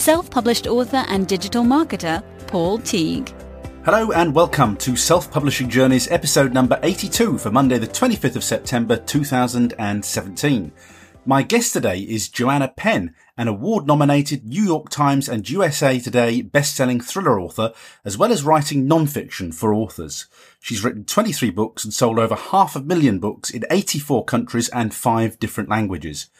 self-published author and digital marketer, Paul Teague. Hello and welcome to Self Publishing Journeys episode number 82 for Monday the 25th of September 2017. My guest today is Joanna Penn, an award nominated New York Times and USA Today best-selling thriller author, as well as writing non-fiction for authors. She's written 23 books and sold over half a million books in 84 countries and five different languages.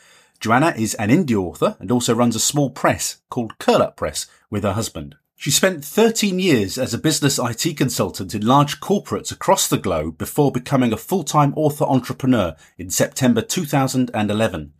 Joanna is an indie author and also runs a small press called Curl Up Press with her husband. She spent 13 years as a business IT consultant in large corporates across the globe before becoming a full-time author entrepreneur in September 2011.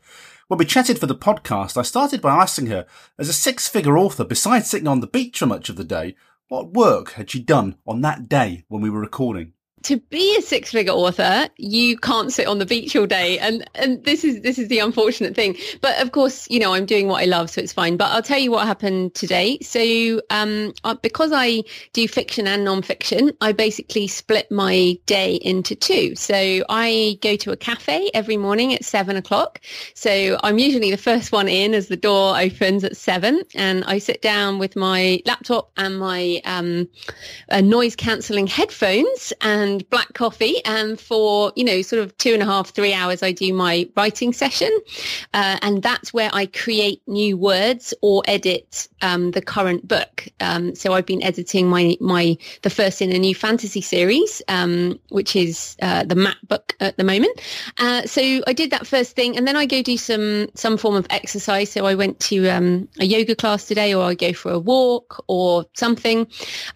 When we chatted for the podcast, I started by asking her, as a six-figure author, besides sitting on the beach for much of the day, what work had she done on that day when we were recording? To be a six figure author you can't sit on the beach all day. And and this is this is the unfortunate thing. But of course you know i'm doing what i love so it's fine. But i'll tell you what happened today. So um uh, because i do fiction and non-fiction i basically split my day into two. So i go to a cafe every morning at seven o'clock. So i'm usually the first one in as the door opens at seven. And i sit down with my laptop and my um, uh, noise cancelling headphones and and black coffee. And for, you know, sort of two and a half, three hours, I do my writing session. Uh, and that's where I create new words or edit um, the current book. Um, so I've been editing my, my, the first in a new fantasy series, um, which is uh, the map book at the moment. Uh, so I did that first thing and then I go do some, some form of exercise. So I went to um, a yoga class today or I go for a walk or something.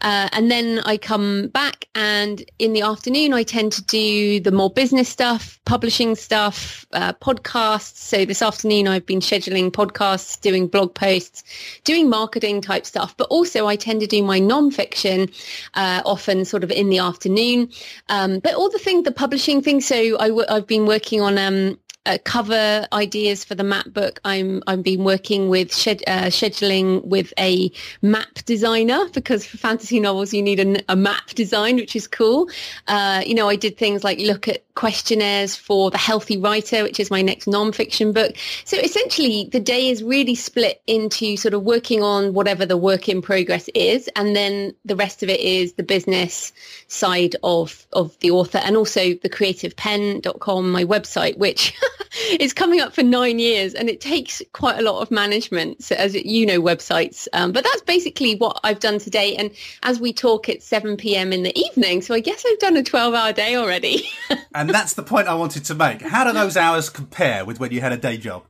Uh, and then I come back and in the afternoon, I tend to do the more business stuff, publishing stuff, uh, podcasts. So this afternoon, I've been scheduling podcasts, doing blog posts, doing marketing type stuff. But also, I tend to do my nonfiction uh, often sort of in the afternoon. Um, but all the things, the publishing thing. So i w- I've been working on um, uh, cover ideas for the map book. I'm I'm been working with shed, uh, scheduling with a map designer because for fantasy novels you need a, a map design, which is cool. Uh, you know, I did things like look at questionnaires for the Healthy Writer, which is my next non-fiction book. So essentially, the day is really split into sort of working on whatever the work in progress is, and then the rest of it is the business side of of the author, and also the creativepenn.com, my website, which is coming up for nine years and it takes quite a lot of management, so as you know, websites. Um, but that's basically what I've done today. And as we talk, it's 7 p.m. in the evening. So I guess I've done a 12 hour day already. and that's the point I wanted to make. How do those hours compare with when you had a day job?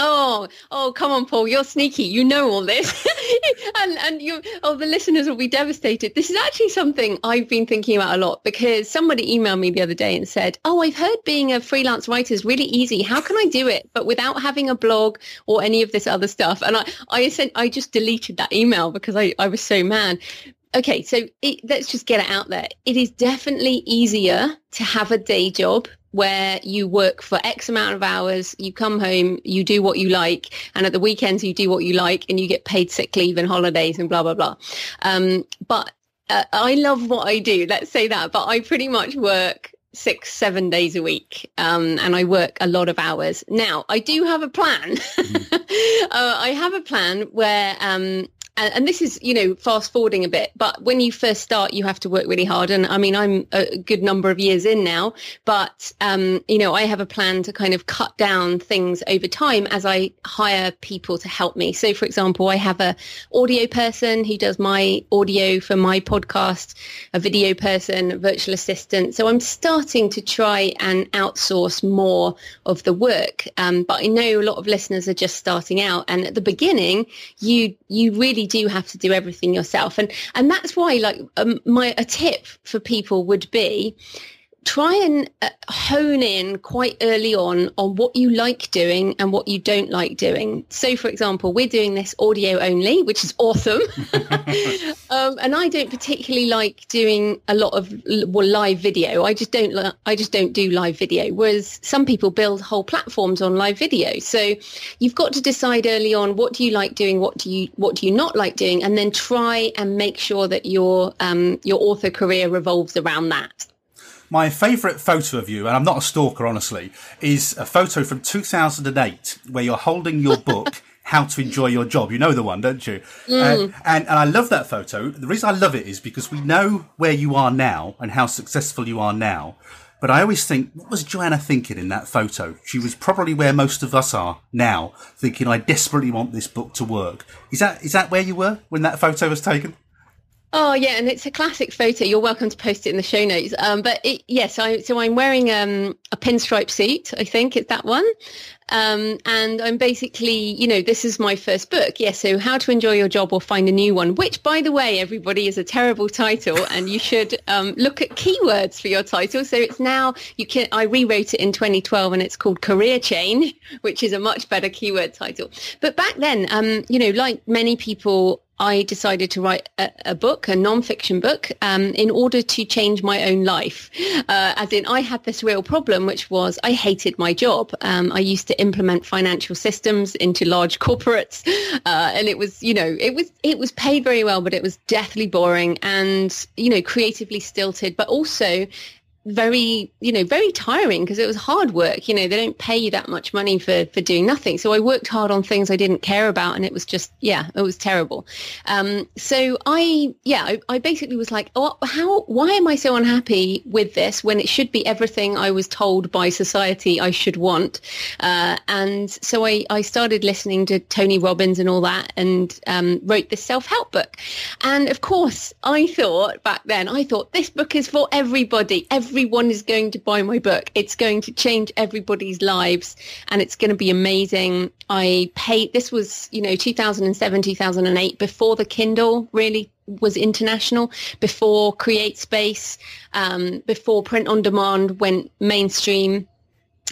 Oh, oh, come on, Paul, you're sneaky. You know all this. and and you oh the listeners will be devastated. This is actually something I've been thinking about a lot because somebody emailed me the other day and said, "Oh, I've heard being a freelance writer is really easy. How can I do it but without having a blog or any of this other stuff?" And I I sent I just deleted that email because I I was so mad okay, so it, let's just get it out there. It is definitely easier to have a day job where you work for X amount of hours, you come home, you do what you like, and at the weekends you do what you like, and you get paid sick leave and holidays and blah blah blah. Um, but uh, I love what I do. Let's say that. But I pretty much work six, seven days a week, um, and I work a lot of hours. Now I do have a plan. Mm-hmm. uh, I have a plan where um, and, and, this is, you know, fast forwarding a bit, but when you first start, you have to work really hard. And I mean, I'm a good number of years in now, but, um, you know, I have a plan to kind of cut down things over time as I hire people to help me. So for example, I have a audio person who does my audio for my podcast, a video person, a virtual assistant. So I'm starting to try and outsource more of the work. Um, but I know a lot of listeners are just starting out. And at the beginning, you, you really do have to do everything yourself. And and that's why like um, my a tip for people would be try and uh, hone in quite early on on what you like doing and what you don't like doing. So, for example, we're doing this audio only, which is awesome. um, and I don't particularly like doing a lot of well, live video. I just don't. I just don't do live video. Whereas some people build whole platforms on live video. So, you've got to decide early on what do you like doing, what do you what do you not like doing, and then try and make sure that your um, your author career revolves around that. My favourite photo of you, and I'm not a stalker, honestly, is a photo from 2008 where you're holding your book. How to enjoy your job. You know the one, don't you? Mm. Uh, and, and I love that photo. The reason I love it is because we know where you are now and how successful you are now. But I always think, what was Joanna thinking in that photo? She was probably where most of us are now, thinking, I desperately want this book to work. Is that, is that where you were when that photo was taken? Oh yeah, and it's a classic photo. You're welcome to post it in the show notes. Um, but it, yes, I, so I'm wearing um, a pinstripe suit. I think it's that one, um, and I'm basically, you know, this is my first book. Yes, yeah, so how to enjoy your job or find a new one. Which, by the way, everybody is a terrible title, and you should um, look at keywords for your title. So it's now you can. I rewrote it in 2012, and it's called Career Change, which is a much better keyword title. But back then, um, you know, like many people I decided to write a, a book, a non-fiction book, um, in order to change my own life. Uh, as in, I had this real problem, which was I hated my job. Um, I used to implement financial systems into large corporates, uh, and it was, you know, it was it was paid very well, but it was deathly boring and you know creatively stilted, but also very, you know, very tiring because it was hard work. You know, they don't pay you that much money for, for doing nothing. So I worked hard on things I didn't care about and it was just, yeah, it was terrible. Um, so I, yeah, I, I, basically was like, oh, how, why am I so unhappy with this when it should be everything I was told by society I should want? Uh, and so I, I started listening to Tony Robbins and all that and um, wrote this self-help book. And of course, I thought back then, I thought this book is for everybody. Every everyone is going to buy my book. It's going to change everybody's lives and it's going to be amazing. I paid, this was, you know, 2007, 2008, before the Kindle really was international, before CreateSpace, um, before print on demand went mainstream.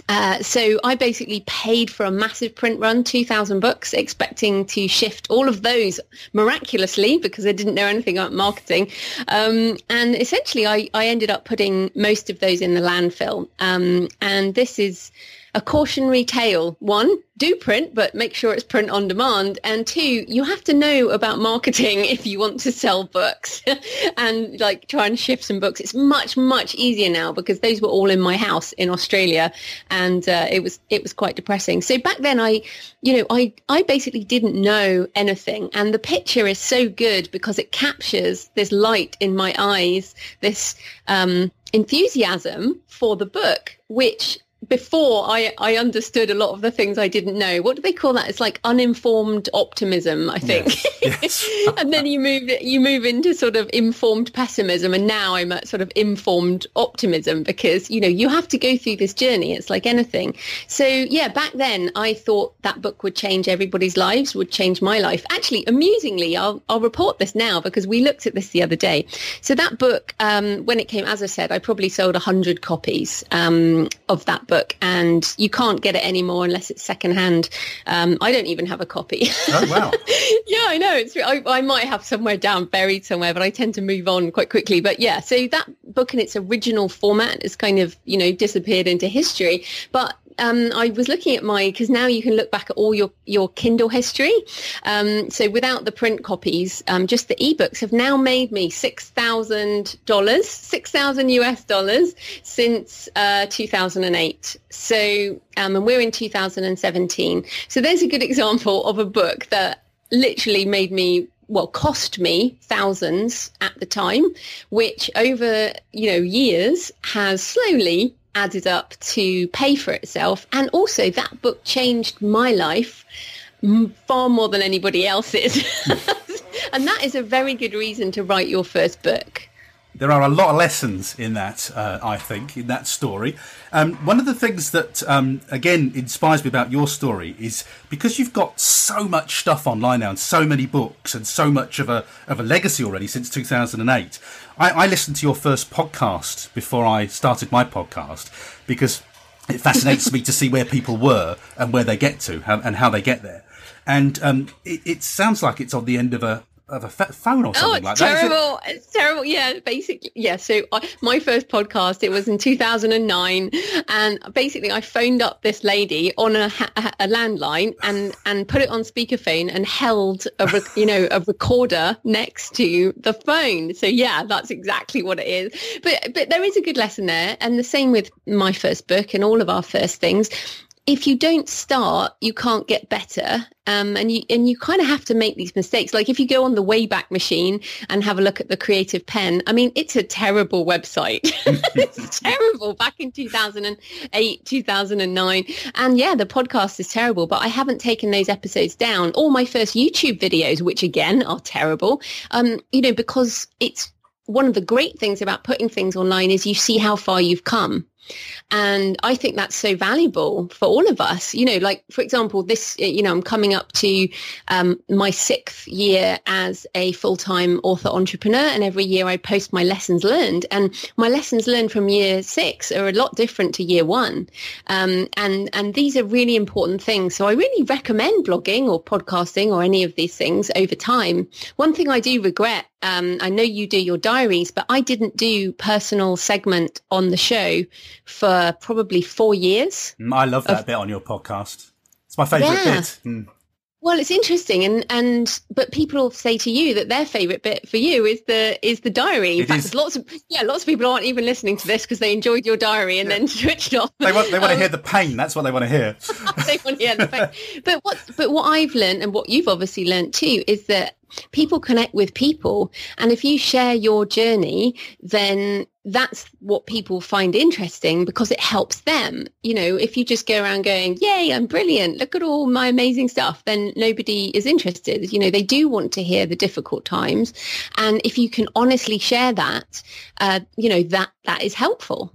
Uh, so I basically paid for a massive print run, 2,000 books, expecting to shift all of those miraculously because I didn't know anything about marketing. Um, and essentially, I, I, ended up putting most of those in the landfill. Um, and this is a cautionary tale. One, do print, but make sure it's print on demand. And two, you have to know about marketing if you want to sell books and like try and shift some books. It's much, much easier now because those were all in my house in Australia and uh, it was, it was quite depressing. So back then I, you know, I, I basically didn't know anything and the picture is so good because it captures this light in my eyes, this um, enthusiasm for the book, which before I, I understood a lot of the things I didn't know. What do they call that? It's like uninformed optimism, I think. Yes. Yes. and then you move you move into sort of informed pessimism, and now I'm at sort of informed optimism because you know you have to go through this journey. It's like anything. So yeah, back then I thought that book would change everybody's lives, would change my life. Actually, amusingly, I'll I'll report this now because we looked at this the other day. So that book, um, when it came, as I said, I probably sold hundred copies um, of that book, and you can't get it anymore unless it's secondhand. Um, I don't even have a copy. Oh wow! yeah, I know. It's I, I, might have somewhere down buried somewhere, but I tend to move on quite quickly. But yeah, so that book in its original format has kind of you know disappeared into history, but um, I was looking at my because now you can look back at all your your Kindle history. Um, so without the print copies, um, just the ebooks have now made me six thousand dollars, six thousand US dollars since uh, 2008. So um, and we're in 2017. So there's a good example of a book that literally made me well cost me thousands at the time which over you know years has slowly added up to pay for itself. And also that book changed my life far more than anybody else's. and that is a very good reason to write your first book. There are a lot of lessons in that, uh, I think, in that story. Um, one of the things that, um, again, inspires me about your story is because you've got so much stuff online now and so many books and so much of a, of a legacy already since 2008. I, I listened to your first podcast before I started my podcast because it fascinates me to see where people were and where they get to and how they get there. And um, it, it, sounds like it's on the end of a of a phone or oh, something oh, like that. Terrible. It? It's terrible. Yeah, basically. Yeah. So I, my first podcast, it was in 2009. And basically I phoned up this lady on a, a landline and, and put it on speakerphone and held a, you know, a recorder next to the phone. So yeah, that's exactly what it is. But, but there is a good lesson there. And the same with my first book and all of our first things if you don't start, you can't get better. Um, and you and you kind of have to make these mistakes. Like if you go on the Wayback Machine and have a look at the Creative Pen, I mean, it's a terrible website. it's terrible. Back in 2008, 2009, and yeah, the podcast is terrible. But I haven't taken those episodes down. All my first YouTube videos, which again are terrible. Um, you know, because it's one of the great things about putting things online is you see how far you've come. And I think that's so valuable for all of us. You know, like, for example, this, you know, I'm coming up to um, my sixth year as a full-time author entrepreneur. And every year I post my lessons learned. And my lessons learned from year six are a lot different to year one. Um, and, and these are really important things. So I really recommend blogging or podcasting or any of these things over time. One thing I do regret um, I know you do your diaries, but I didn't do personal segment on the show for probably four years. Mm, I love that of, bit on your podcast. It's my favourite yeah. bit. Mm. Well, it's interesting, and and but people say to you that their favourite bit for you is the is the diary. In it fact, is. lots of yeah, lots of people aren't even listening to this because they enjoyed your diary and yeah. then switched off. They want they want um, to hear the pain. That's what they want to hear. they want to hear the pain. But what but what I've learned and what you've obviously learned too is that people connect with people. And if you share your journey, then that's what people find interesting because it helps them. You know, if you just go around going, yay, I'm brilliant. Look at all my amazing stuff. Then nobody is interested. You know, they do want to hear the difficult times. And if you can honestly share that, uh, you know, that, that is helpful.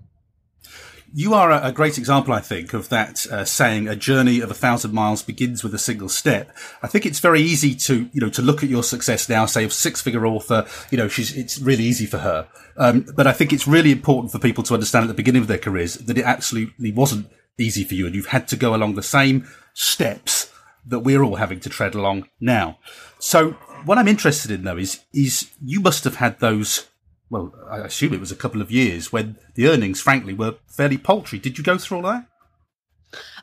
You are a, great example, I think, of that uh, saying, "A journey of a thousand miles begins with a single step." I think it's very easy to, you know, to look at your success now, say, of six-figure author. You know, she's it's really easy for her. Um, but I think it's really important for people to understand at the beginning of their careers that it absolutely wasn't easy for you, and you've had to go along the same steps that we're all having to tread along now. So, what I'm interested in, though, is is you must have had those well, I assume it was a couple of years when the earnings, frankly, were fairly paltry. Did you go through all that?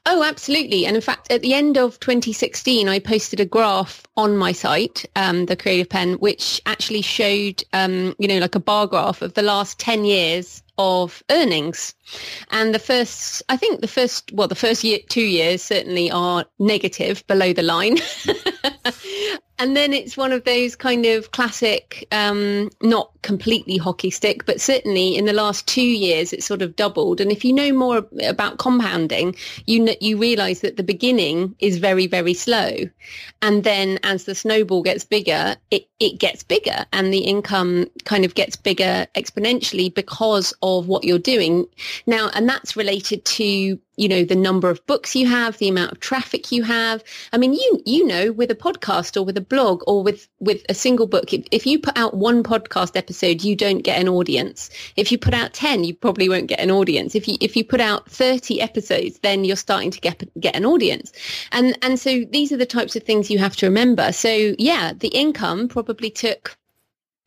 Oh, absolutely. And in fact, at the end of 2016, I posted a graph on my site, um, the Creative Pen, which actually showed, um, you know, like a bar graph of the last 10 years of earnings. And the first, I think the first, well, the first year, two years certainly are negative below the line. and then it's one of those kind of classic, um, not completely hockey stick, but certainly in the last two years, it's sort of doubled. And if you know more about compounding, you you realize that the beginning is very, very slow. And then as the snowball gets bigger, it, it gets bigger and the income kind of gets bigger exponentially because of what you're doing. Now, and that's related to you know the number of books you have the amount of traffic you have. I mean you you know with a podcast or with a blog or with with a single book if, if you put out one podcast episode you don't get an audience. If you put out 10 you probably won't get an audience. If you if you put out 30 episodes then you're starting to get get an audience. And and so these are the types of things you have to remember. So yeah the income probably took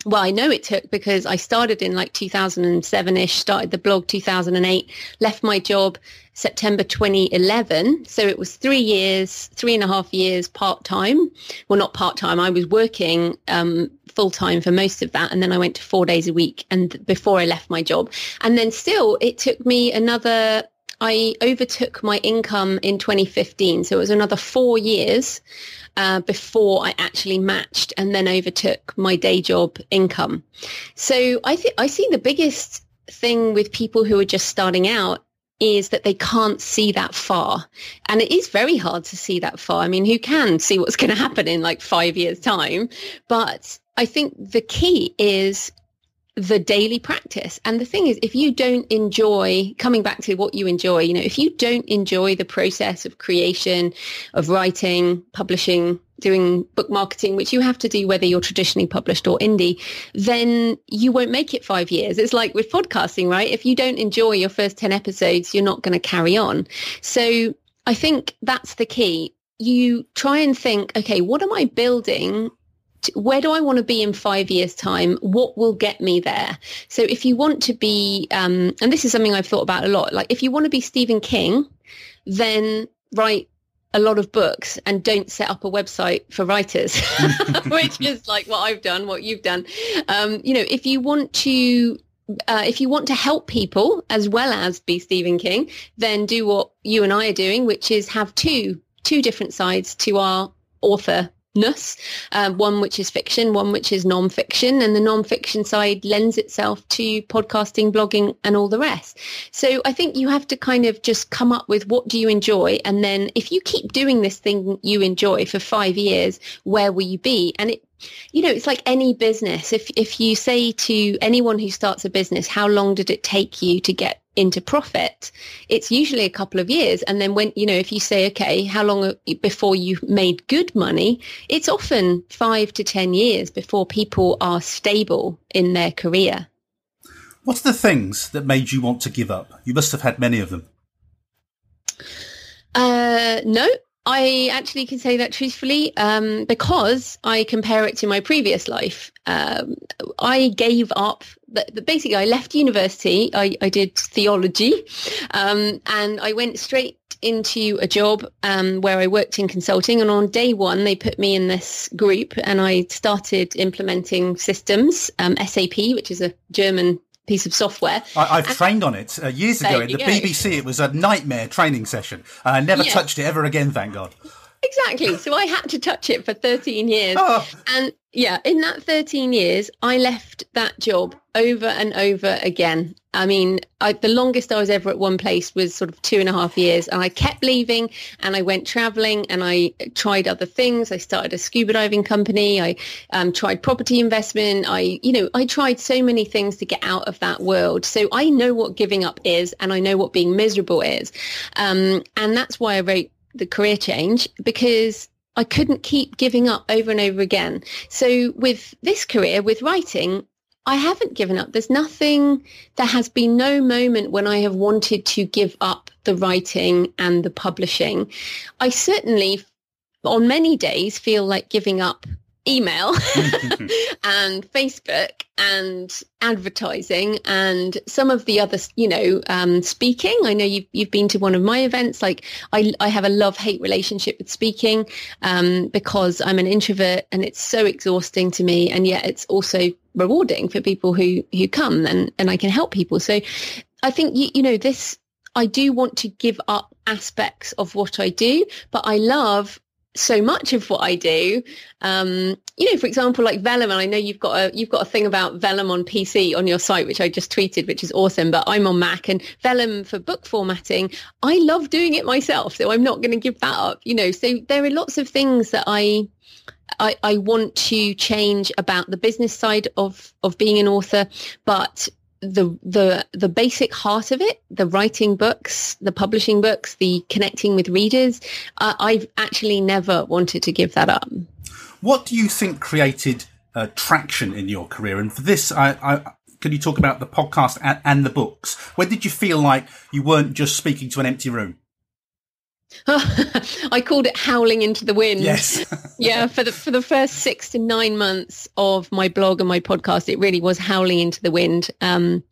well, I know it took because I started in like 2007-ish, started the blog 2008, left my job September 2011. So it was three years, three and a half years part-time. Well, not part-time. I was working um, full-time for most of that. And then I went to four days a week and before I left my job. And then still it took me another I overtook my income in 2015. So it was another four years uh, before I actually matched and then overtook my day job income. So I think I see the biggest thing with people who are just starting out is that they can't see that far. And it is very hard to see that far. I mean, who can see what's going to happen in like five years time? But I think the key is the daily practice. And the thing is, if you don't enjoy coming back to what you enjoy, you know, if you don't enjoy the process of creation, of writing, publishing, doing book marketing, which you have to do whether you're traditionally published or indie, then you won't make it five years. It's like with podcasting, right? If you don't enjoy your first 10 episodes, you're not going to carry on. So I think that's the key. You try and think, okay, what am I building where do I want to be in five years time? What will get me there? So if you want to be, um, and this is something I've thought about a lot, like if you want to be Stephen King, then write a lot of books and don't set up a website for writers, which is like what I've done, what you've done. Um, you know, if you want to uh, if you want to help people as well as be Stephen King, then do what you and I are doing, which is have two two different sides to our author ness, uh, one which is fiction, one which is non-fiction, and the non-fiction side lends itself to podcasting, blogging, and all the rest. So I think you have to kind of just come up with what do you enjoy, and then if you keep doing this thing you enjoy for five years, where will you be? And it you know, it's like any business. If if you say to anyone who starts a business, how long did it take you to get into profit? It's usually a couple of years. And then when, you know, if you say, okay, how long before you made good money? It's often five to 10 years before people are stable in their career. What are the things that made you want to give up? You must have had many of them. Uh, no, I actually can say that truthfully um, because I compare it to my previous life. Um, I gave up. Basically, I left university. I, I did theology, um, and I went straight into a job um, where I worked in consulting. And on day one, they put me in this group, and I started implementing systems, um, SAP, which is a German piece of software. I, have trained on it uh, years ago in the go. BBC. It was a nightmare training session, and I never yeah. touched it ever again. Thank God. Exactly. So I had to touch it for 13 years. Oh. And yeah, in that 13 years, I left that job over and over again. I mean, I, the longest I was ever at one place was sort of two and a half years. And I kept leaving and I went traveling and I tried other things. I started a scuba diving company. I um, tried property investment. I, you know, I tried so many things to get out of that world. So I know what giving up is and I know what being miserable is. Um, and that's why I wrote the career change because I couldn't keep giving up over and over again. So with this career, with writing, I haven't given up. There's nothing, there has been no moment when I have wanted to give up the writing and the publishing. I certainly, on many days, feel like giving up email and Facebook and advertising and some of the other, you know, um, speaking. I know you've, you've been to one of my events. Like I, I have a love-hate relationship with speaking um, because I'm an introvert and it's so exhausting to me. And yet it's also rewarding for people who, who come and, and I can help people. So I think, you, you know, this, I do want to give up aspects of what I do, but I love so much of what I do. Um, you know, for example, like Vellum, and I know you've got a you've got a thing about Vellum on PC on your site, which I just tweeted, which is awesome. But I'm on Mac and Vellum for book formatting. I love doing it myself, so I'm not going to give that up. You know, so there are lots of things that I. I, I want to change about the business side of, of being an author, but the the the basic heart of it the writing books the publishing books the connecting with readers uh, i've actually never wanted to give that up. What do you think created uh, traction in your career? And for this I, I can you talk about the podcast and, and the books? When did you feel like you weren't just speaking to an empty room I called it howling into the wind. Yes. yeah, for the for the first six to nine months of my blog and my podcast, it really was howling into the wind. Um,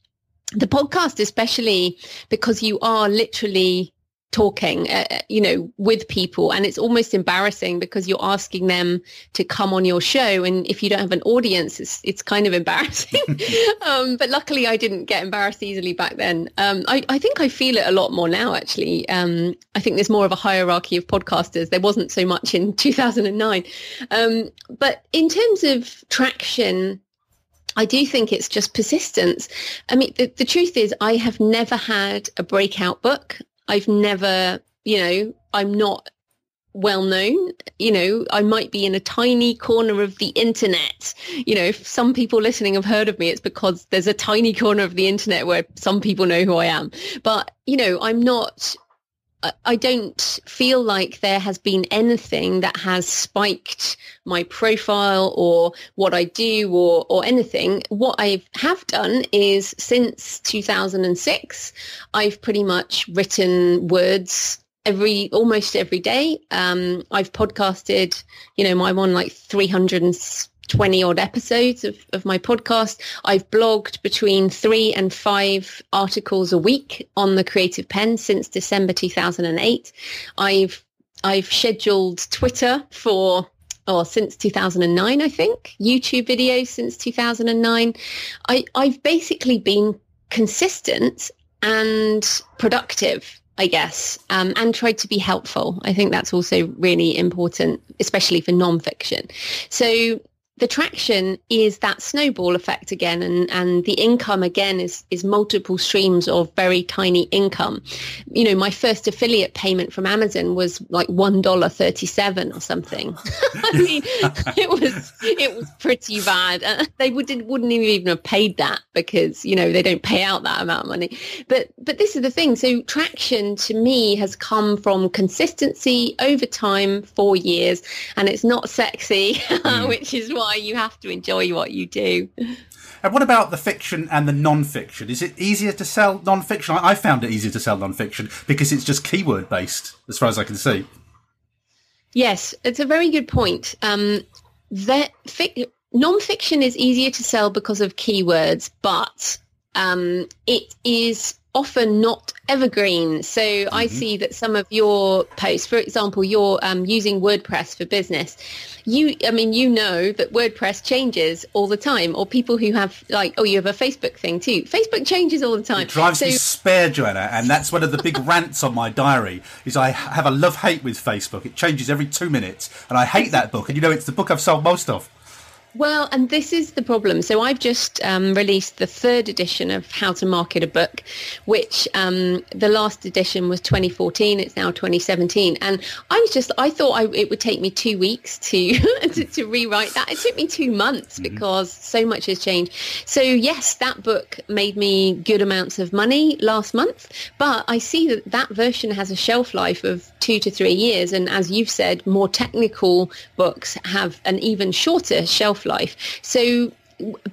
the podcast, especially because you are literally talking, uh, uh, you know, with people. And it's almost embarrassing because you're asking them to come on your show. And if you don't have an audience, it's, it's kind of embarrassing. um, but luckily I didn't get embarrassed easily back then. Um, I, I, think I feel it a lot more now, actually. Um, I think there's more of a hierarchy of podcasters. There wasn't so much in 2009. Um, but in terms of traction, I do think it's just persistence. I mean, the, the truth is I have never had a breakout book. I've never, you know, I'm not well known. You know, I might be in a tiny corner of the internet. You know, if some people listening have heard of me, it's because there's a tiny corner of the internet where some people know who I am. But, you know, I'm not I don't feel like there has been anything that has spiked my profile or what I do or, or anything. What I have done is since 2006, I've pretty much written words every almost every day. Um, I've podcasted, you know, I'm like 320 odd episodes of, of my podcast. I've blogged between three and five articles a week on the Creative Pen since December 2008. I've I've scheduled Twitter for or oh, since 2009, I think, YouTube videos since 2009. I, I've basically been consistent and productive I guess, um, and tried to be helpful. I think that's also really important, especially for nonfiction. So the traction is that snowball effect again and, and the income again is, is multiple streams of very tiny income. You know, my first affiliate payment from Amazon was like $1.37 or something. I mean, it was, it was pretty bad. Uh, they would, wouldn't even have paid that because, you know, they don't pay out that amount of money. But, but this is the thing. So traction to me has come from consistency over time, four years, and it's not sexy, mm. which is why you have to enjoy what you do. And what about the fiction and the non-fiction? Is it easier to sell non-fiction? I, found it easier to sell non-fiction because it's just keyword based, as far as I can see. Yes, it's a very good point. Um, that fic- non-fiction is easier to sell because of keywords, but um, it is often not evergreen. So mm-hmm. I see that some of your posts, for example, you're um, using WordPress for business. You, I mean, you know that WordPress changes all the time, or people who have like, oh, you have a Facebook thing too. Facebook changes all the time. It drives so- me spare, Joanna, and that's one of the big rants on my diary. Is I have a love hate with Facebook. It changes every two minutes, and I hate that book. And you know, it's the book I've sold most of. Well, and this is the problem. So I've just um, released the third edition of How to Market a Book, which um, the last edition was 2014. It's now 2017, and I was just I thought I, it would take me two weeks to, to, to rewrite that. It took me two months mm-hmm. because so much has changed. So yes, that book made me good amounts of money last month, but I see that that version has a shelf life of two to three years, and as you've said, more technical books have an even shorter shelf shelf life. So,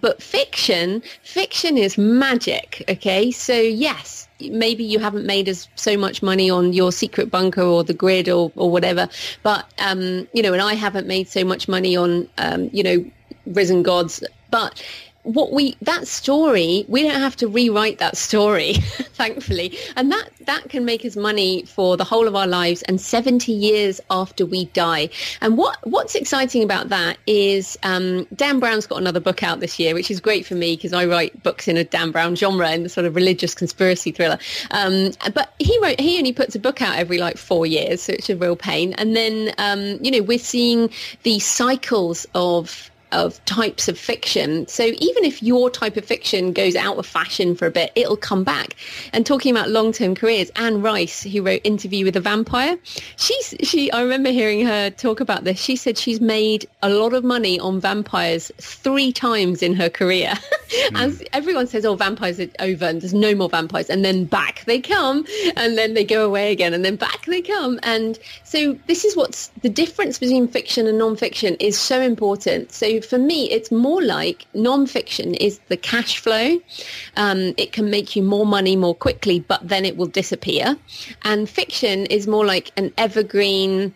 but fiction, fiction is magic. Okay. So yes, maybe you haven't made as so much money on your secret bunker or the grid or, or whatever, but, um, you know, and I haven't made so much money on, um, you know, risen gods, but what we that story we don't have to rewrite that story thankfully. And that that can make us money for the whole of our lives and 70 years after we die. And what what's exciting about that is um, dan brown's got another book out this year which is great for me because i write books in a dan brown genre in the sort of religious conspiracy thriller. Um, but he wrote he only puts a book out every like four years so it's a real pain. And then um, you know we're seeing the cycles of of types of fiction. So even if your type of fiction goes out of fashion for a bit, it'll come back. And talking about long-term careers, Anne Rice, who wrote Interview with a Vampire, she's she. I remember hearing her talk about this. She said she's made a lot of money on vampires three times in her career. mm. As everyone says, "Oh, vampires are over, and there's no more vampires," and then back they come, and then they go away again, and then back they come. And so this is what's the difference between fiction and non-fiction is so important. So for me, it's more like non-fiction is the cash flow. Um, it can make you more money more quickly, but then it will disappear. And fiction is more like an evergreen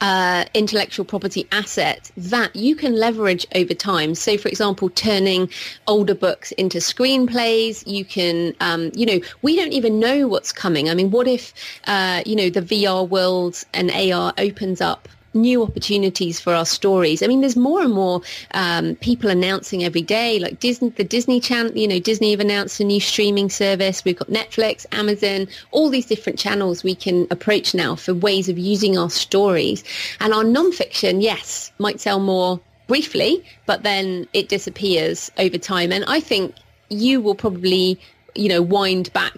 uh, intellectual property asset that you can leverage over time. So, for example, turning older books into screenplays. You can, um, you know, we don't even know what's coming. I mean, what if, uh, you know, the VR world and AR opens up new opportunities for our stories. I mean, there's more and more um, people announcing every day, like Disney, the Disney Channel. You know, Disney have announced a new streaming service. We've got Netflix, Amazon, all these different channels we can approach now for ways of using our stories. And our nonfiction, yes, might sell more briefly, but then it disappears over time. And I think you will probably, you know, wind back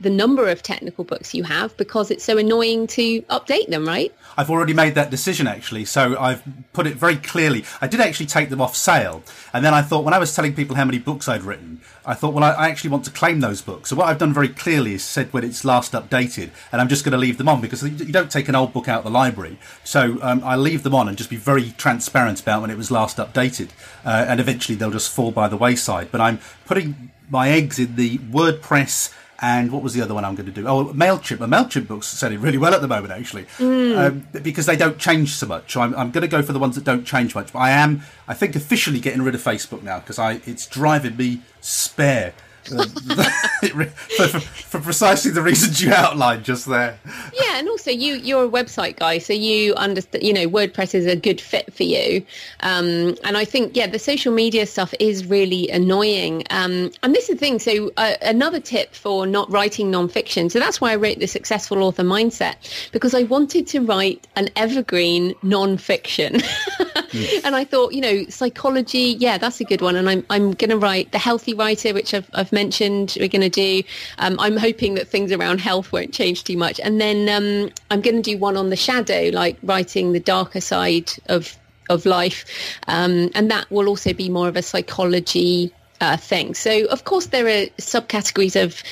the number of technical books you have because it's so annoying to update them, right? I've already made that decision actually, so I've put it very clearly. I did actually take them off sale, and then I thought when I was telling people how many books I'd written, I thought, well, I, actually want to claim those books. So what I've done very clearly is said when it's last updated, and I'm just going to leave them on because you don't take an old book out of the library. So um, I leave them on and just be very transparent about when it was last updated, uh, and eventually they'll just fall by the wayside. But I'm putting my eggs in the WordPress and what was the other one I'm going to do? Oh, Mailchimp. My Mailchimp books are selling really well at the moment, actually, mm. um, because they don't change so much. So I'm, I'm, going to go for the ones that don't change much. But I am, I think, officially getting rid of Facebook now because I it's driving me spare for, for, precisely the reasons you outlined just there. Yeah, and also you you're a website guy, so you understand. You know, WordPress is a good fit for you. Um, and I think yeah, the social media stuff is really annoying. Um, and this is the thing. So uh, another tip for not writing nonfiction. So that's why I wrote the Successful Author Mindset because I wanted to write an evergreen nonfiction. mm. And I thought, you know, psychology, yeah, that's a good one. And I'm I'm going to write the Healthy Writer, which I've, I've mentioned we're going to do. Um, I'm hoping that things around health won't change too much. And then um, I'm going to do one on the shadow, like writing the darker side of of life. Um, and that will also be more of a psychology uh, thing. So, of course, there are subcategories of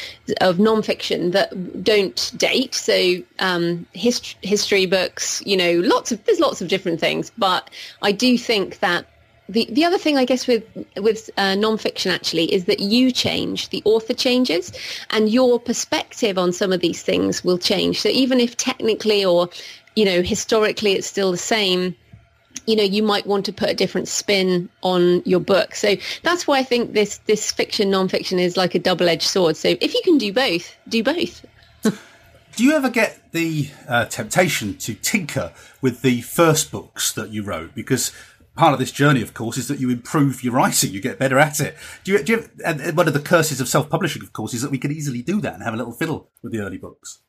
of nonfiction that don't date. So, um, hist- history books, you know, lots of there's lots of different things. But I do think that the, the other thing I guess with with uh, nonfiction actually is that you change, the author changes, and your perspective on some of these things will change. So even if technically or you know historically it's still the same, you know you might want to put a different spin on your book. So that's why I think this this fiction nonfiction is like a double edged sword. So if you can do both, do both. Do you ever get the uh, temptation to tinker with the first books that you wrote? Because part of this journey, of course, is that you improve your writing, you get better at it. Do you, do you and one of the curses of self-publishing, of course, is that we can easily do that and have a little fiddle with the early books.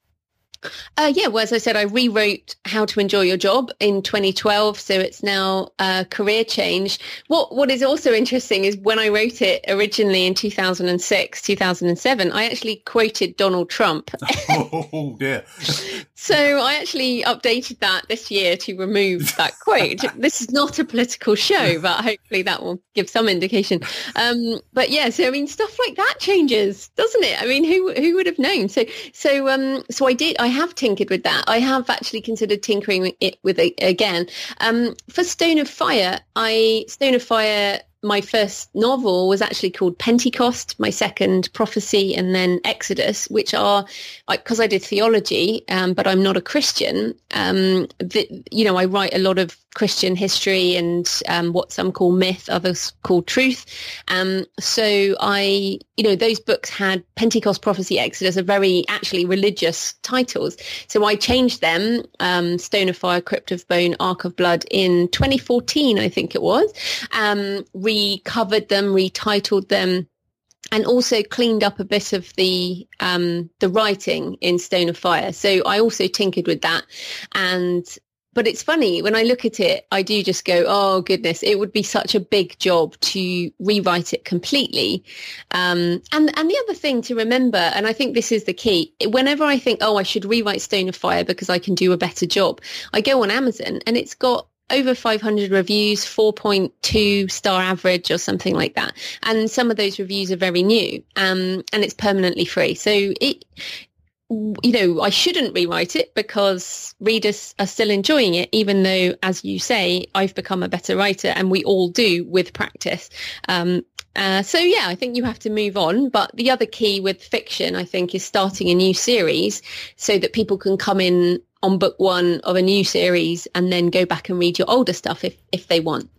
Uh, yeah, well, as I said, I rewrote How to Enjoy Your Job in 2012, so it's now a career change. What What is also interesting is when I wrote it originally in 2006, 2007, I actually quoted Donald Trump. oh dear! so I actually updated that this year to remove that quote. this is not a political show, but hopefully that will give some indication. Um, but yeah, so I mean, stuff like that changes, doesn't it? I mean, who who would have known? So so um, so I did. I have tinkered with that. I have actually considered tinkering it with it again. Um, for Stone of Fire, I Stone of Fire my first novel was actually called Pentecost, my second Prophecy, and then Exodus, which are because I did theology, um, but I'm not a Christian. Um, the, you know, I write a lot of Christian history and um, what some call myth, others call truth. Um, so I, you know, those books had Pentecost, Prophecy, Exodus are very actually religious titles. So I changed them, um, Stone of Fire, Crypt of Bone, Ark of Blood in 2014, I think it was. Recovered them, retitled them and also cleaned up a bit of the um, the writing in Stone of Fire. So I also tinkered with that, and but it's funny when I look at it, I do just go, oh goodness, it would be such a big job to rewrite it completely. Um, and and the other thing to remember, and I think this is the key, whenever I think, oh, I should rewrite Stone of Fire because I can do a better job, I go on Amazon and it's got over 500 reviews, 4.2 star average or something like that. And some of those reviews are very new, um, and it's permanently free. So it, you know, I shouldn't rewrite it because readers are still enjoying it, even though, as you say, I've become a better writer and we all do with practice. Um, uh, so yeah, I think you have to move on. But the other key with fiction, I think, is starting a new series so that people can come in on book one of a new series and then go back and read your older stuff if, if they want.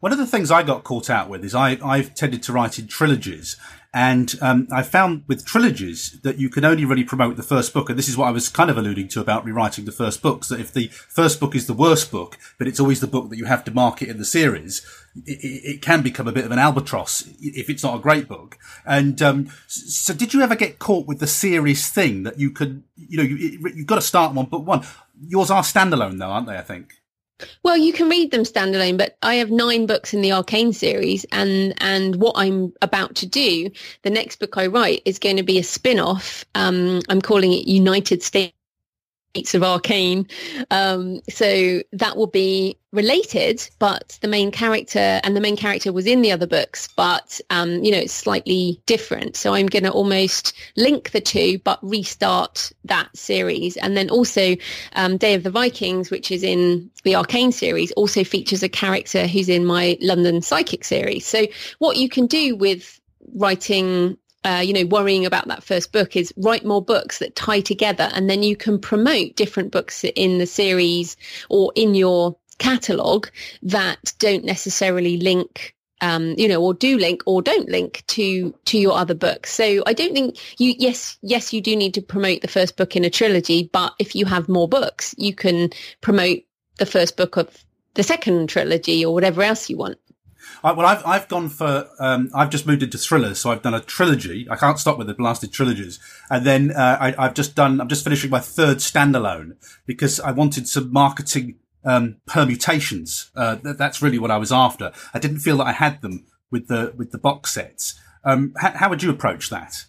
One of the things I got caught out with is I, I've tended to write in trilogies. And um, I found with trilogies that you can only really promote the first book. And this is what I was kind of alluding to about rewriting the first books, that if the first book is the worst book, but it's always the book that you have to market in the series, it, it can become a bit of an albatross if it's not a great book. And um, so did you ever get caught with the series thing that you could, you know, you, you've got to start them on book one? Yours are standalone though, aren't they, I think? Well, you can read them standalone, but I have nine books in the ARKANE series, and and what I'm about to do, the next book I write is going to be a spin-off. Um, I'm calling it United States of ARKANE. Um, so that will be related, but the main character and the main character was in the other books, but um, you know it's slightly different. So I'm going to almost link the two, but restart that series. And then also um, Day of the Vikings, which is in the ARKANE series, also features a character who's in my London Psychic series. So what you can do with writing uh, you know, worrying about that first book is write more books that tie together and then you can promote different books in the series or in your catalogue that don't necessarily link um, you know, or do link or don't link to to your other books. So I don't think you. Yes, yes, you do need to promote the first book in a trilogy, but if you have more books, you can promote the first book of the second trilogy or whatever else you want. I, well, I've I've gone for um, I've just moved into thrillers, so I've done a trilogy. I can't stop with the blasted trilogies, and then uh, I, I've just done. I'm just finishing my third standalone because I wanted some marketing um, permutations. Uh, th- that's really what I was after. I didn't feel that I had them with the with the box sets. Um, how would you approach that?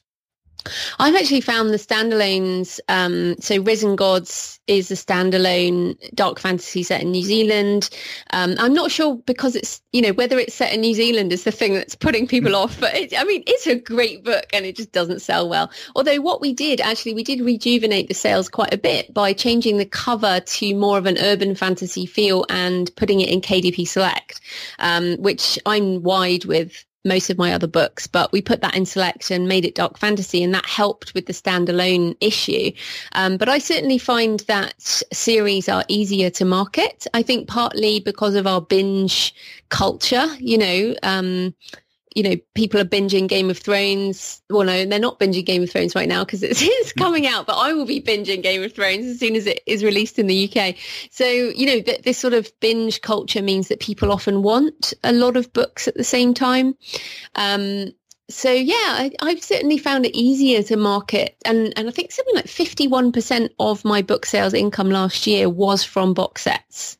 I've actually found the standalones. Um, so Risen Gods is a standalone dark fantasy set in New Zealand. Um, I'm not sure because it's, you know, whether it's set in New Zealand is the thing that's putting people off. But it, I mean, it's a great book and it just doesn't sell well. Although what we did, actually, we did rejuvenate the sales quite a bit by changing the cover to more of an urban fantasy feel and putting it in KDP Select, um, which I'm wide with most of my other books, but we put that in select and made it dark fantasy and that helped with the standalone issue. Um, but I certainly find that series are easier to market. I think partly because of our binge culture, you know, um, you know, people are binging Game of Thrones. Well, no, they're not binging Game of Thrones right now because it's, it's coming out, but I will be binging Game of Thrones as soon as it is released in the UK. So, you know, th- this sort of binge culture means that people often want a lot of books at the same time. Um, so yeah, I, have certainly found it easier to market, and and I think something like fifty one percent of my book sales income last year was from box sets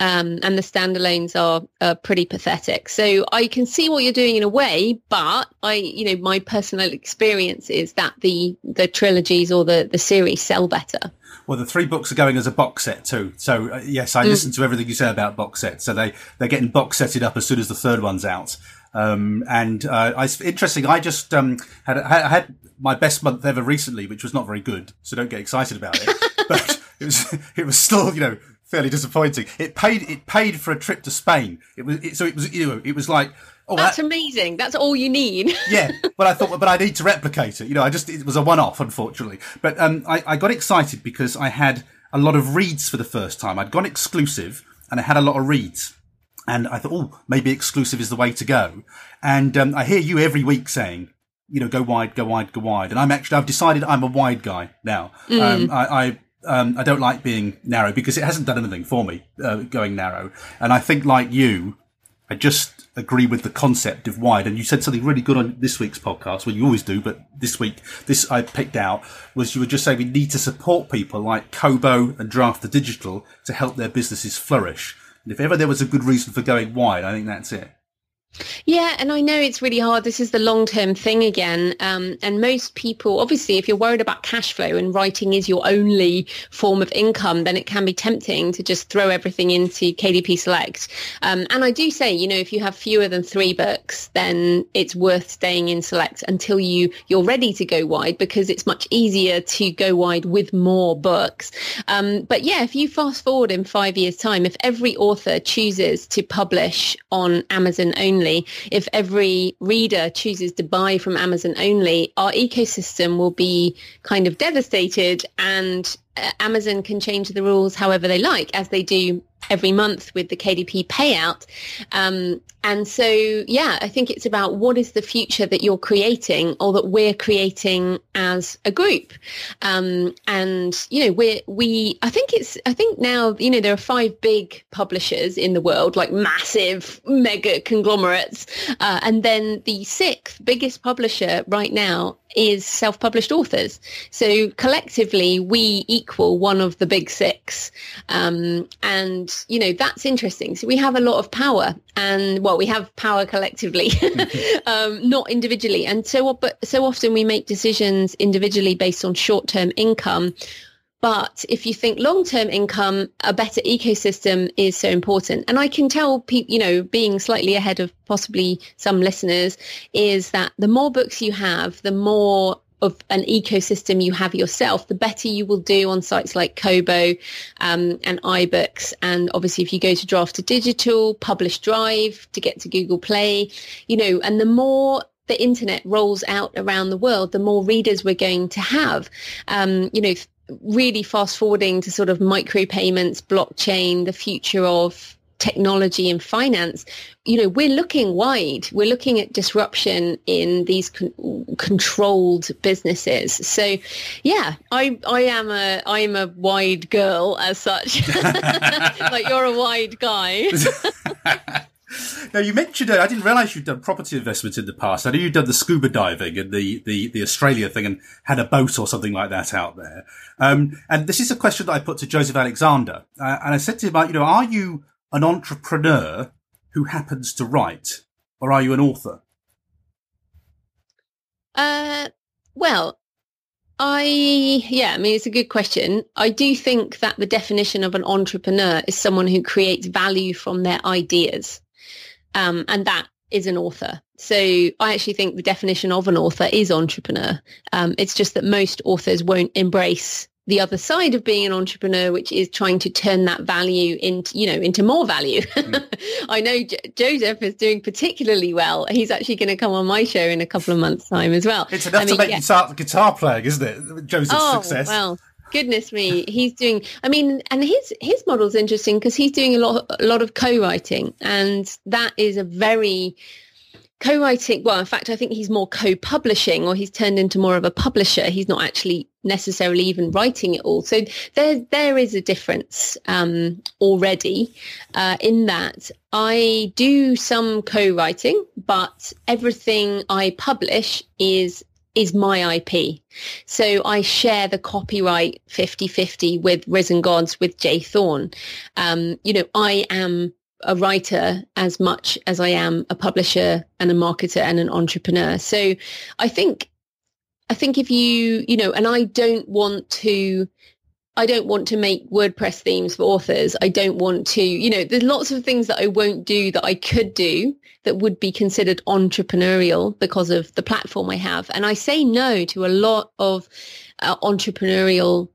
um, and the standalones are, are pretty pathetic. So I can see what you're doing in a way, but I, you know, my personal experience is that the the trilogies or the the series sell better. Well, the three books are going as a box set too. So uh, yes, I mm. listened to everything you say about box sets. So they they're getting box setted up as soon as the third one's out. Um, and uh, I, interesting. I just um, had I had my best month ever recently, which was not very good. So don't get excited about it. but it was it was still you know fairly disappointing. It paid it paid for a trip to Spain. It was it, so it was you know it was like oh that's that, amazing. That's all you need. yeah, but I thought but I need to replicate it. You know, I just it was a one off, unfortunately. But um, I, I got excited because I had a lot of reads for the first time. I'd gone exclusive and I had a lot of reads. And I thought, oh, maybe exclusive is the way to go. And um, I hear you every week saying, you know, go wide, go wide, go wide. And I'm actually, I've decided I'm a wide guy now. Mm. Um, I, I um, I don't like being narrow because it hasn't done anything for me uh, going narrow. And I think, like you, I just agree with the concept of wide. And you said something really good on this week's podcast, well, you always do, but this week, this I picked out was you were just saying we need to support people like Kobo and Draft2Digital to help their businesses flourish. And if ever there was a good reason for going wide, I think that's it. Yeah, and I know it's really hard. This is the long-term thing again. Um, and most people, obviously, if you're worried about cash flow and writing is your only form of income, then it can be tempting to just throw everything into KDP Select. Um, and I do say, you know, if you have fewer than three books, then it's worth staying in Select until you, you're ready to go wide because it's much easier to go wide with more books. Um, but yeah, if you fast forward in five years' time, if every author chooses to publish on Amazon only, only, if every reader chooses to buy from Amazon only, our ecosystem will be kind of devastated and uh, Amazon can change the rules however they like, as they do every month with the KDP payout. Um, and so, yeah, I think it's about what is the future that you're creating or that we're creating as a group. Um, and, you know, we we, I think it's, I think now, you know, there are five big publishers in the world, like massive mega conglomerates. Uh, and then the sixth biggest publisher right now is self-published authors. So collectively, we equal one of the big six. Um, and you know that's interesting. So we have a lot of power and well we have power collectively um, not individually. And so but so often we make decisions individually based on short-term income. But if you think long-term income, a better ecosystem is so important. And I can tell people, you know, being slightly ahead of possibly some listeners is that the more books you have, the more of an ecosystem you have yourself, the better you will do on sites like Kobo um, and iBooks. And obviously, if you go to Draft2Digital, Publish Drive to get to Google Play, you know, and the more the internet rolls out around the world, the more readers we're going to have. Um, you know, really fast forwarding to sort of micropayments, blockchain, the future of technology and finance, you know, we're looking wide. We're looking at disruption in these con- controlled businesses. So, yeah, I I am a I am a wide girl as such. like you're a wide guy. Now you mentioned I didn't realise you'd done property investments in the past. I knew you'd done the scuba diving and the, the, the Australia thing and had a boat or something like that out there. Um, and this is a question that I put to Joseph Alexander, uh, and I said to him, uh, you know, are you an entrepreneur who happens to write, or are you an author? Uh, well, I yeah, I mean it's a good question. I do think that the definition of an entrepreneur is someone who creates value from their ideas. Um, and that is an author. So I actually think the definition of an author is entrepreneur. Um, it's just that most authors won't embrace the other side of being an entrepreneur, which is trying to turn that value into, you know, into more value. Mm. I know J- Joseph is doing particularly well. He's actually going to come on my show in a couple of months' time as well. It's enough I mean, to make yeah. you start guitar playing, isn't it? Joseph's oh, success. Well, goodness me he's doing i mean and his his model's interesting because he's doing a lot a lot of co-writing and that is a very co-writing well in fact i think he's more co-publishing or he's turned into more of a publisher he's not actually necessarily even writing it all so there there is a difference um, already uh, in that i do some co-writing but everything i publish is is my IP. So I share the copyright 50-50 with Risen Gods, with J. Thorn. Um, you know, I am a writer as much as I am a publisher and a marketer and an entrepreneur. So I think, I think if you, you know, and I don't want to I don't want to make WordPress themes for authors. I don't want to, you know, there's lots of things that I won't do that I could do that would be considered entrepreneurial because of the platform I have. And I say no to a lot of uh, entrepreneurial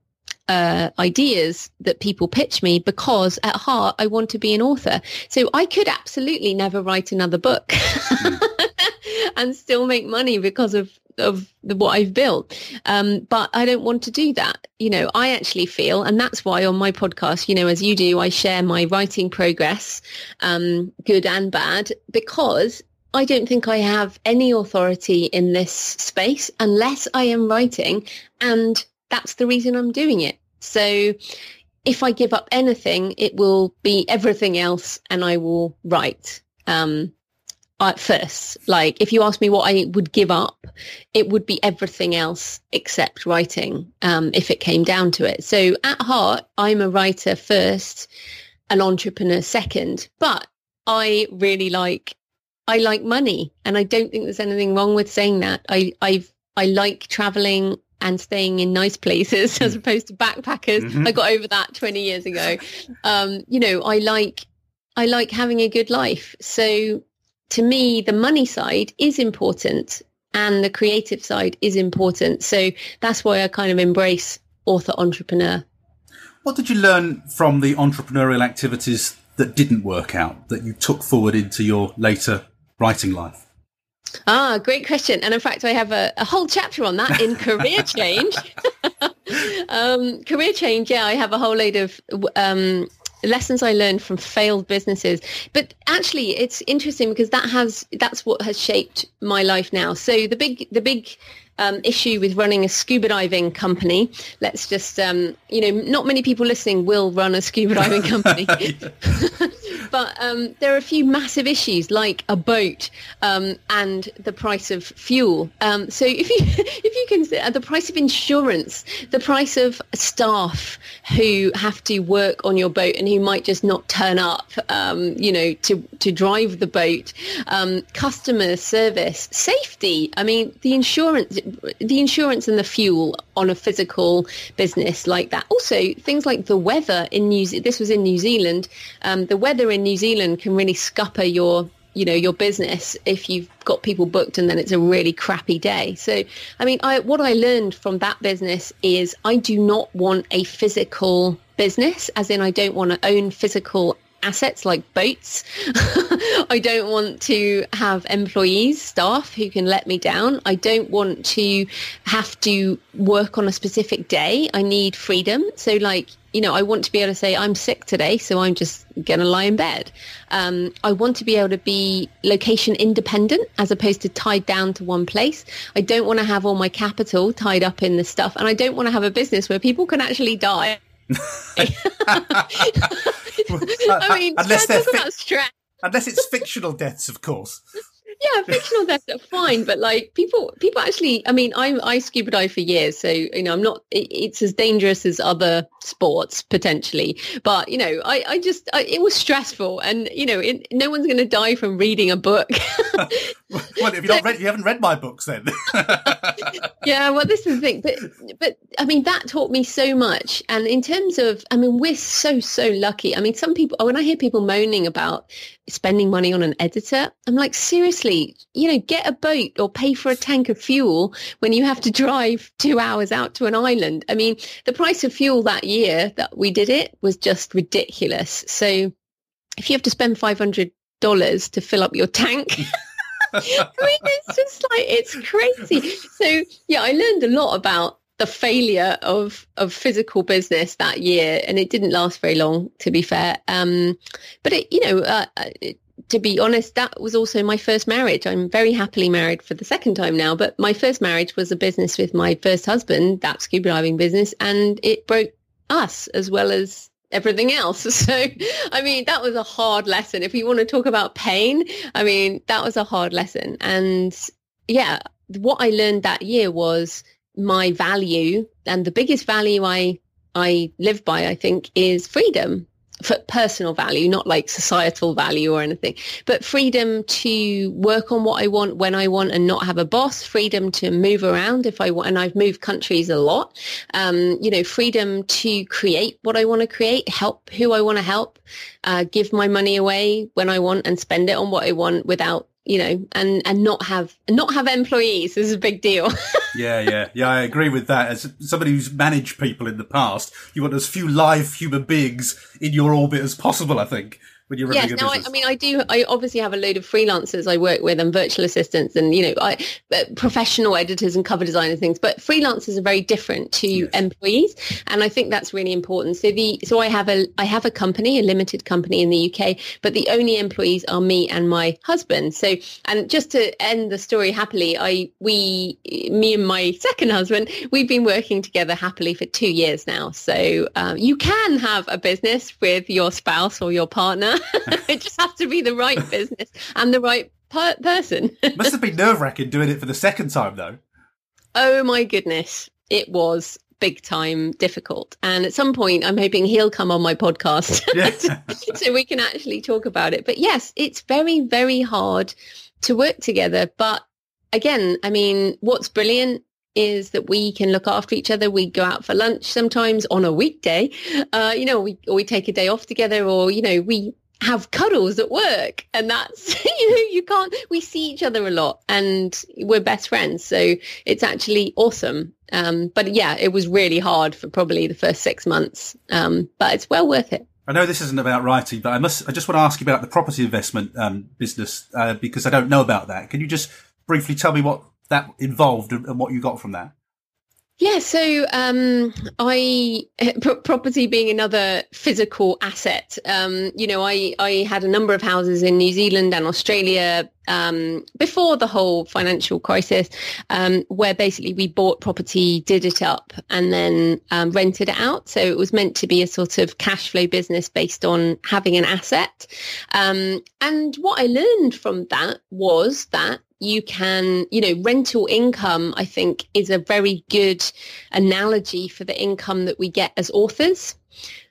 uh, ideas that people pitch me because at heart I want to be an author. So I could absolutely never write another book and still make money because of of the, what I've built. Um, but I don't want to do that. You know, I actually feel, and that's why on my podcast, you know, as you do, I share my writing progress, um, good and bad, because I don't think I have any authority in this space unless I am writing. And that's the reason I'm doing it. So if I give up anything, it will be everything else and I will write. Um, at first. Like if you ask me what I would give up, it would be everything else except writing, um, if it came down to it. So at heart, I'm a writer first, an entrepreneur second, but I really like, I like money and I don't think there's anything wrong with saying that. I, I've, I like traveling and staying in nice places as mm. opposed to backpackers. Mm-hmm. I got over that 20 years ago. Um, you know, I like, I like having a good life. So to me, the money side is important and the creative side is important. So that's why I kind of embrace author entrepreneur. What did you learn from the entrepreneurial activities that didn't work out that you took forward into your later writing life? Ah, great question. And in fact, I have a, a whole chapter on that in career change. um, career change, yeah, I have a whole load of um, lessons I learned from failed businesses. But actually, it's interesting because that has that's what has shaped my life now. So the big the big um, issue with running a scuba diving company. Let's just, um, you know, not many people listening will run a scuba diving company. but um, there are a few massive issues like a boat um, and the price of fuel. Um, so if you if you consider the price of insurance, the price of staff who have to work on your boat and who might just not turn up, um, you know, to to drive the boat, um, customer service, safety. I mean, the insurance, the insurance and the fuel on a physical business like that. Also, things like the weather in New. This was in New Zealand. Um, the weather in New Zealand can really scupper your you know your business if you've got people booked and then it's a really crappy day so i mean I, what i learned from that business is i do not want a physical business as in i don't want to own physical assets like boats. I don't want to have employees, staff who can let me down. I don't want to have to work on a specific day. I need freedom. So like, you know, I want to be able to say, I'm sick today, so I'm just going to lie in bed. Um, I want to be able to be location independent as opposed to tied down to one place. I don't want to have all my capital tied up in the stuff. And I don't want to have a business where people can actually die I mean, unless they're fi- stress. Unless it's fictional deaths, of course. Yeah, fictional deaths are fine, but like people, people actually. I mean, I I scuba dive for years, so you know, I'm not. It, it's as dangerous as other sports potentially, but you know, I I just I, it was stressful, and you know, it, no one's going to die from reading a book. well, if you not read, you haven't read my books then. yeah, well, this is the thing, but but I mean, that taught me so much, and in terms of, I mean, we're so so lucky. I mean, some people when I hear people moaning about spending money on an editor. I'm like, seriously, you know, get a boat or pay for a tank of fuel when you have to drive two hours out to an island. I mean, the price of fuel that year that we did it was just ridiculous. So if you have to spend $500 to fill up your tank, I mean, it's just like, it's crazy. So yeah, I learned a lot about the failure of of physical business that year, and it didn't last very long, to be fair. Um, but it, you know, uh, it, uh, to be honest, that was also my first marriage. I'm very happily married for the second time now, but my first marriage was a business with my first husband, that scuba diving business, and it broke us as well as everything else. So, I mean, that was a hard lesson. If you want to talk about pain, I mean, that was a hard lesson. And yeah, what I learned that year was my value and the biggest value I I live by, I think, is freedom for personal value, not like societal value or anything, but freedom to work on what I want when I want and not have a boss, freedom to move around if I want. And I've moved countries a lot. Um, you know, freedom to create what I want to create, help who I want to help, uh, give my money away when I want and spend it on what I want without you know, and and not have not have employees is a big deal. yeah, yeah, yeah. I agree with that. As somebody who's managed people in the past, you want as few live human beings in your orbit as possible. I think when you're running yes, business? I, I, mean, I do. I obviously have a load of freelancers I work with and virtual assistants, and you know, I, uh, professional editors and cover designers and things. But freelancers are very different to yes. employees, and I think that's really important. So the so I have a I have a company, a limited company in the UK, but the only employees are me and my husband. So and just to end the story happily, I we me and my second husband we've been working together happily for two years now. So um, you can have a business with your spouse or your partner it just has to be the right business and the right per- person. Must have been nerve wracking doing it for the second time, though. Oh my goodness, it was big time difficult. And at some point, I'm hoping he'll come on my podcast so we can actually talk about it. But yes, it's very, very hard to work together. But again, I mean, what's brilliant is that we can look after each other. We go out for lunch sometimes on a weekday, uh, you know, we, or we take a day off together or, you know, we have cuddles at work and that's you know you can't we see each other a lot and we're best friends so it's actually awesome um, but yeah it was really hard for probably the first six months um, but it's well worth it I know this isn't about writing, but I must. I just want to ask you about the property investment um, business uh, because I don't know about that. Can you just briefly tell me what that involved and what you got from that? Yeah, so um, I property being another physical asset. Um, you know, I I had a number of houses in New Zealand and Australia um, before the whole financial crisis, um, where basically we bought property, did it up, and then um, rented it out. So it was meant to be a sort of cash flow business based on having an asset. Um, and what I learned from that was that you can, you know, rental income, I think, is a very good analogy for the income that we get as authors.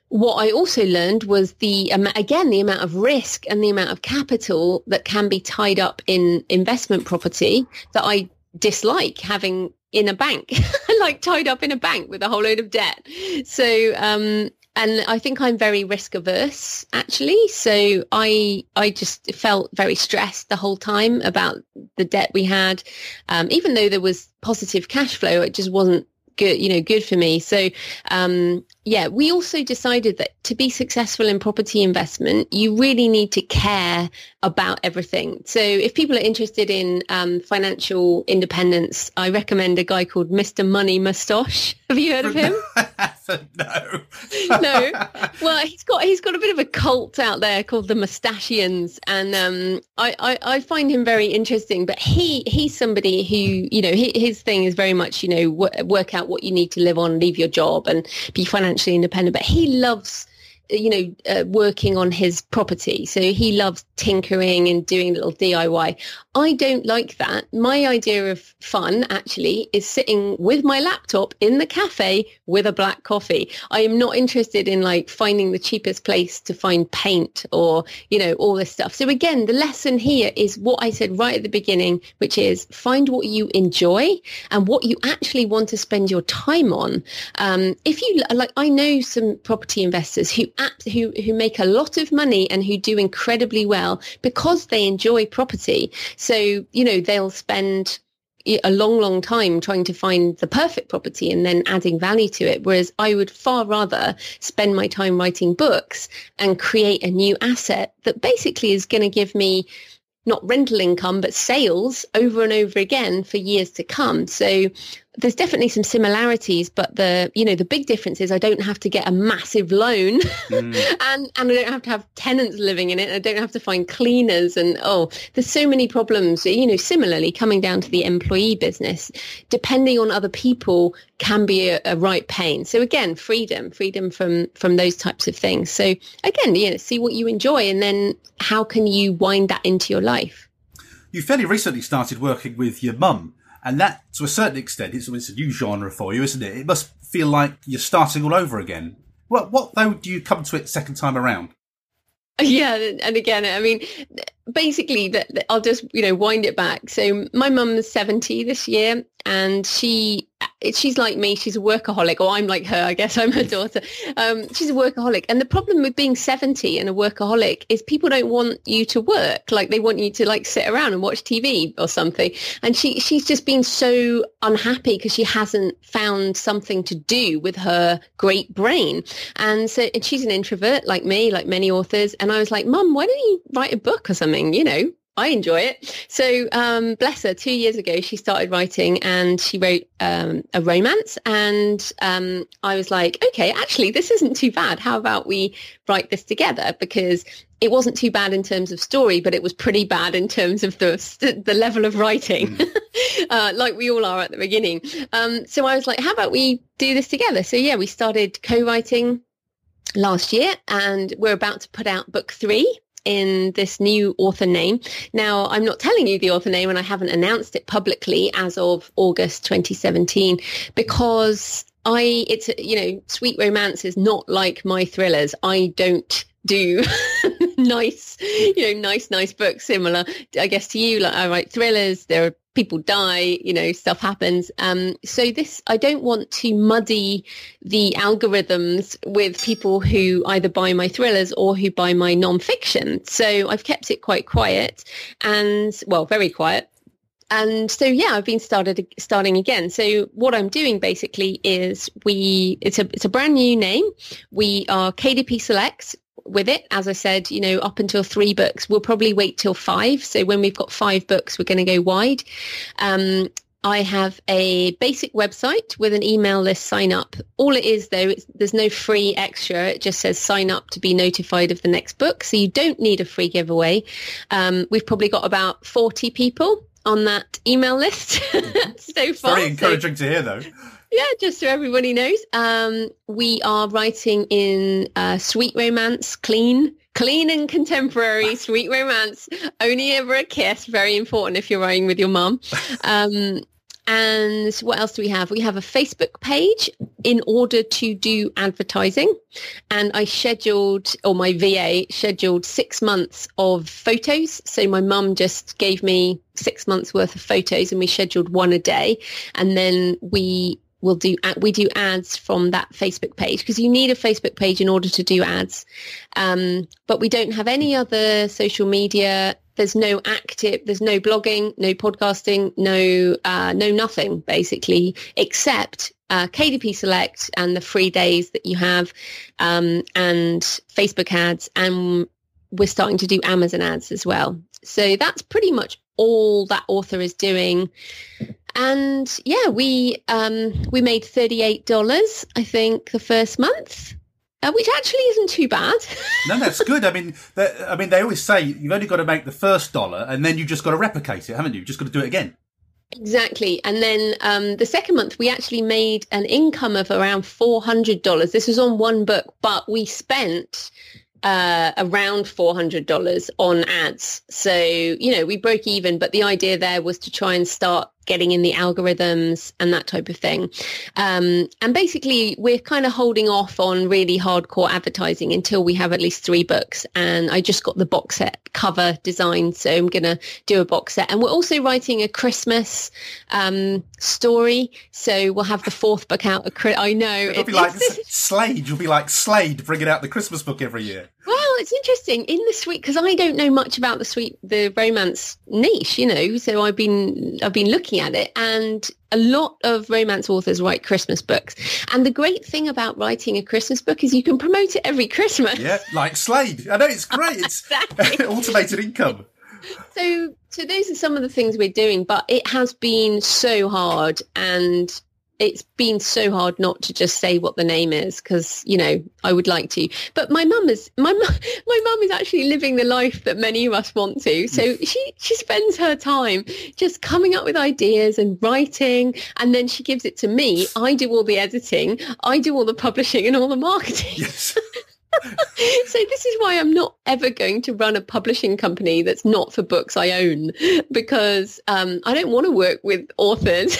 What I also learned was the, again, the amount of risk and the amount of capital that can be tied up in investment property that I dislike having in a bank, like tied up in a bank with a whole load of debt. So um, and I think I'm very risk averse actually. So I I just felt very stressed the whole time about the debt we had. Um, even though there was positive cash flow, it just wasn't good, you know, good for me. So um, yeah, we also decided that to be successful in property investment, you really need to care about everything. So if people are interested in um, financial independence, I recommend a guy called Mr. Money Mustache. Have you heard of him? no. no. Well, he's got he's got a bit of a cult out there called the Mustachians, and um, I, I, I find him very interesting. But he he's somebody who you know his thing is very much you know work out what you need to live on, leave your job, and be financially financially independent, but he loves you know, uh, working on his property. So he loves tinkering and doing little DIY. I don't like that. My idea of fun actually is sitting with my laptop in the cafe with a black coffee. I am not interested in like finding the cheapest place to find paint or, you know, all this stuff. So again, the lesson here is what I said right at the beginning, which is find what you enjoy and what you actually want to spend your time on. Um, if you like, I know some property investors who who who make a lot of money and who do incredibly well because they enjoy property. So you know they'll spend a long, long time trying to find the perfect property and then adding value to it. Whereas I would far rather spend my time writing books and create a new asset that basically is going to give me not rental income, but sales over and over again for years to come. So there's definitely some similarities, but the you know the big difference is I don't have to get a massive loan, mm. and and I don't have to have tenants living in it. I don't have to find cleaners, and oh, there's so many problems. You know, similarly coming down to the employee business, depending on other people can be a, a right pain. So again, freedom, freedom from from those types of things. So again, you know, see what you enjoy, and then how can you wind that into your life. You fairly recently started working with your mum and that, to a certain extent, it's, it's a new genre for you, isn't it? It must feel like you're starting all over again. What, what though do you come to it second time around? Yeah, and again, I mean, basically, that I'll just you know wind it back. So my mum's seventy this year, and she she's like me. She's a workaholic, or I'm like her. I guess I'm her daughter. Um, she's a workaholic, and the problem with being 70 and a workaholic is people don't want you to work. Like they want you to like sit around and watch TV or something. And she she's just been so unhappy because she hasn't found something to do with her great brain. And so, and she's an introvert like me, like many authors. And I was like, Mum, why don't you write a book or something? You know, I enjoy it. So, um, bless her, two years ago, she started writing and she wrote um, a romance. And um, I was like, okay, actually, this isn't too bad. How about we write this together? Because it wasn't too bad in terms of story, but it was pretty bad in terms of the, the level of writing, mm. uh, like we all are at the beginning. Um, so I was like, how about we do this together? So, yeah, we started co-writing last year and we're about to put out book three in this new author name. Now, I'm not telling you the author name and I haven't announced it publicly as of August 2017 because I, it's, you know, sweet romance is not like my thrillers. I don't do nice, you know, nice, nice book similar, I guess, to you. Like I write thrillers. There are people die, you know, stuff happens. Um, so this, I don't want to muddy the algorithms with people who either buy my thrillers or who buy my nonfiction. So I've kept it quite quiet and, well, very quiet. And so, yeah, I've been started starting again. So what I'm doing basically is we, it's a, it's a brand new name. We are KDP Selects with it. As I said, you know, up until three books, we'll probably wait till five. So when we've got five books, we're going to go wide. Um, I have a basic website with an email list sign up. All it is though, there's no free extra. It just says sign up to be notified of the next book. So you don't need a free giveaway. Um, we've probably got about 40 people on that email list so far. Very encouraging so, to hear though. Yeah, just so everybody knows. Um, we are writing in uh, sweet romance, clean, clean and contemporary sweet romance. Only ever a kiss. Very important if you're writing with your mum. Um, and what else do we have? We have a Facebook page in order to do advertising. And I scheduled, or my VA scheduled six months of photos. So my mum just gave me six months worth of photos and we scheduled one a day. And then we will do we do ads from that Facebook page because you need a Facebook page in order to do ads. Um, but we don't have any other social media. There's no active. There's no blogging, no podcasting, no uh, no nothing basically except uh, KDP Select and the free days that you have, um, and Facebook ads, and we're starting to do Amazon ads as well. So that's pretty much all that author is doing and yeah, we um, we made thirty eight dollars, I think, the first month. Uh, which actually isn't too bad. no, that's good. I mean, I mean, they always say you've only got to make the first dollar, and then you've just got to replicate it, haven't you? You've just got to do it again. Exactly. And then um, the second month, we actually made an income of around $400. This was on one book, but we spent uh, around $400 on ads. So, you know, we broke even, but the idea there was to try and start getting in the algorithms and that type of thing. Um, and basically, we're kind of holding off on really hardcore advertising until we have at least three books. And I just got the box set cover designed, so I'm going to do a box set. And we're also writing a Christmas um, story, so we'll have the fourth book out. I know it'll it, be like Slade. You'll be like Slade, bringing out the Christmas book every year. Well, it's interesting in the sweet because I don't know much about the sweet the romance niche, you know. So I've been I've been looking at it, and a lot of romance authors write Christmas books. And the great thing about writing a Christmas book is you can promote it every Christmas. Yeah, like Slade. I know it's great. It's automated income. So, so those are some of the things we're doing, but it has been so hard, and it's been so hard not to just say what the name is because you know I would like to. But my mum is my my mum is actually living the life that many of us want to. So mm. she she spends her time just coming up with ideas and writing, and then she gives it to me. I do all the editing, I do all the publishing and all the marketing. Yes. so this is why I'm not ever going to run a publishing company that's not for books I own because um, I don't want to work with authors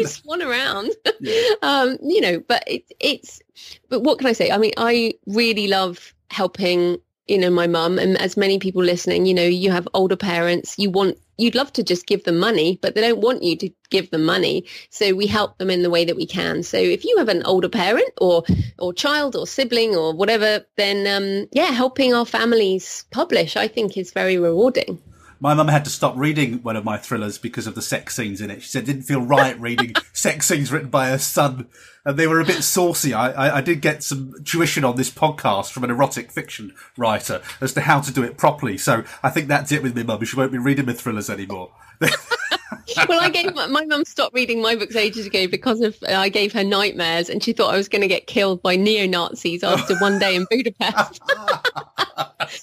who swan around. Yeah. Um, you know, but it, it's but what can I say? I mean, I really love helping you know my mum and as many people listening you know you have older parents you want you'd love to just give them money, but they don't want you to give them money. So we help them in the way that we can. So if you have an older parent or or child or sibling or whatever, then um, yeah, helping our families publish, I think, is very rewarding. My mum had to stop reading one of my thrillers because of the sex scenes in it. She said it didn't feel right reading sex scenes written by her son, and they were a bit saucy. I, I, I, did get some tuition on this podcast from an erotic fiction writer as to how to do it properly. So I think that's it with me, mum. She won't be reading my thrillers anymore. well, I gave my, mum stopped reading my books ages ago because of uh, I gave her nightmares, and she thought I was going to get killed by neo Nazis after one day in Budapest.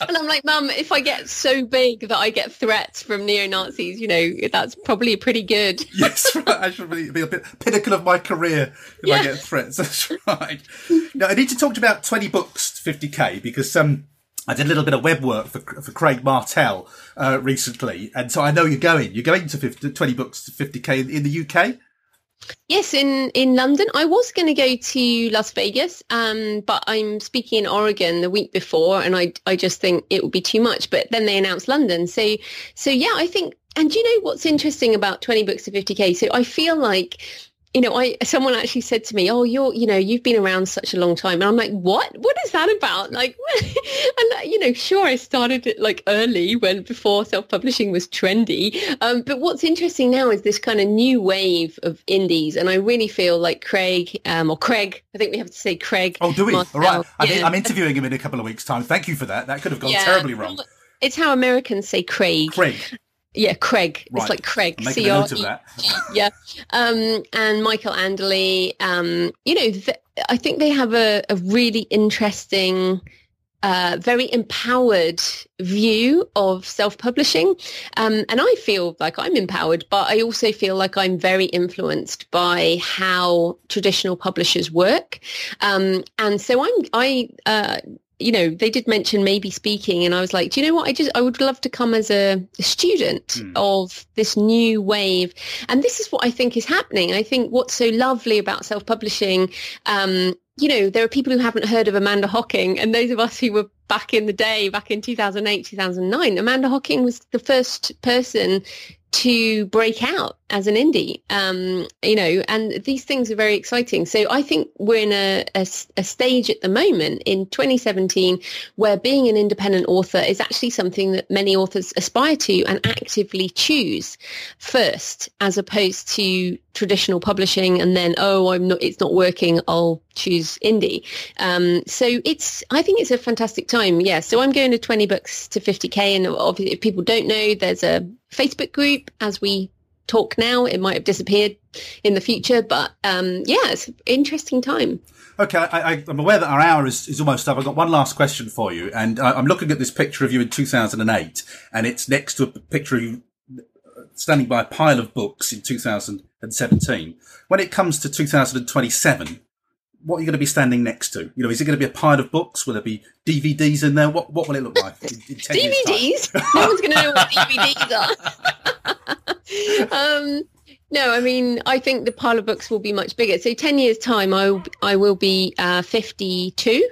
and I'm like, Mum, if I get so big that I get threats from neo Nazis, you know, that's probably pretty good. yes, right. I should be, be a bit pinnacle of my career if yeah. Threats. That's right. Now I need to talk about 20 books, 50k, because um, I did a little bit of web work for, for Craig Martelle uh, recently, and so I know you're going. You're going to 50, 20 books to 50k in, in the UK. Yes, in, in London. I was going to go to Las Vegas, um, but I'm speaking in Oregon the week before, and I I just think it would be too much. But then they announced London, so so yeah, I think. And you know what's interesting about 20 books to 50k? So I feel like you know, I someone actually said to me, "Oh, you're, you know, you've been around such a long time," and I'm like, "What? What is that about?" Like, and you know, sure, I started it like early when before self-publishing was trendy, um, but what's interesting now is this kind of new wave of indies, and I really feel like Craig um, or Craig, I think we have to say Craig. Oh, do we? Martelle, All right, yeah. I'm, interviewing him in a couple of weeks' time. Thank you for that. That could have gone yeah. terribly wrong. It's how Americans say Craig. Craig. Yeah, Craig. Right. It's like Craig. A note of that. yeah. Um, and Michael Anderle. Um, you know, th- I think they have a, a really interesting, uh, very empowered view of self-publishing. Um, and I feel like I'm empowered, but I also feel like I'm very influenced by how traditional publishers work. Um, and so I'm, I, uh, you know, they did mention maybe speaking, and I was like, do you know what? I just I would love to come as a, a student Mm. of this new wave, and this is what I think is happening. I think what's so lovely about self-publishing, um, you know, there are people who haven't heard of Amanda Hocking, and those of us who were back in the day, back in 2008, 2009, Amanda Hocking was the first person to break out as an indie, um, you know, and these things are very exciting. So I think we're in a, a, a stage at the moment in 2017 where being an independent author is actually something that many authors aspire to and actively choose first, as opposed to traditional publishing and then, oh, I'm not, it's not working. I'll choose indie. Um, so it's, I think it's a fantastic time. Yeah. So I'm going to 20 books to 50K. And obviously if people don't know, there's a Facebook group as we talk now. It might have disappeared in the future, but um, yeah, it's an interesting time. Okay, I, I'm aware that our hour is, is almost up. I've got one last question for you, and I, I'm looking at this picture of you in 2008, and it's next to a picture of you standing by a pile of books in 2017. When it comes to 2027, what are you going to be standing next to? You know, is it going to be a pile of books? Will there be DVDs in there? What What will it look like? In, in 10? DVDs? no one's going to know what DVDs are. um, no, I mean, I think the pile of books will be much bigger. So 10 years time, I will, I will be uh, 52.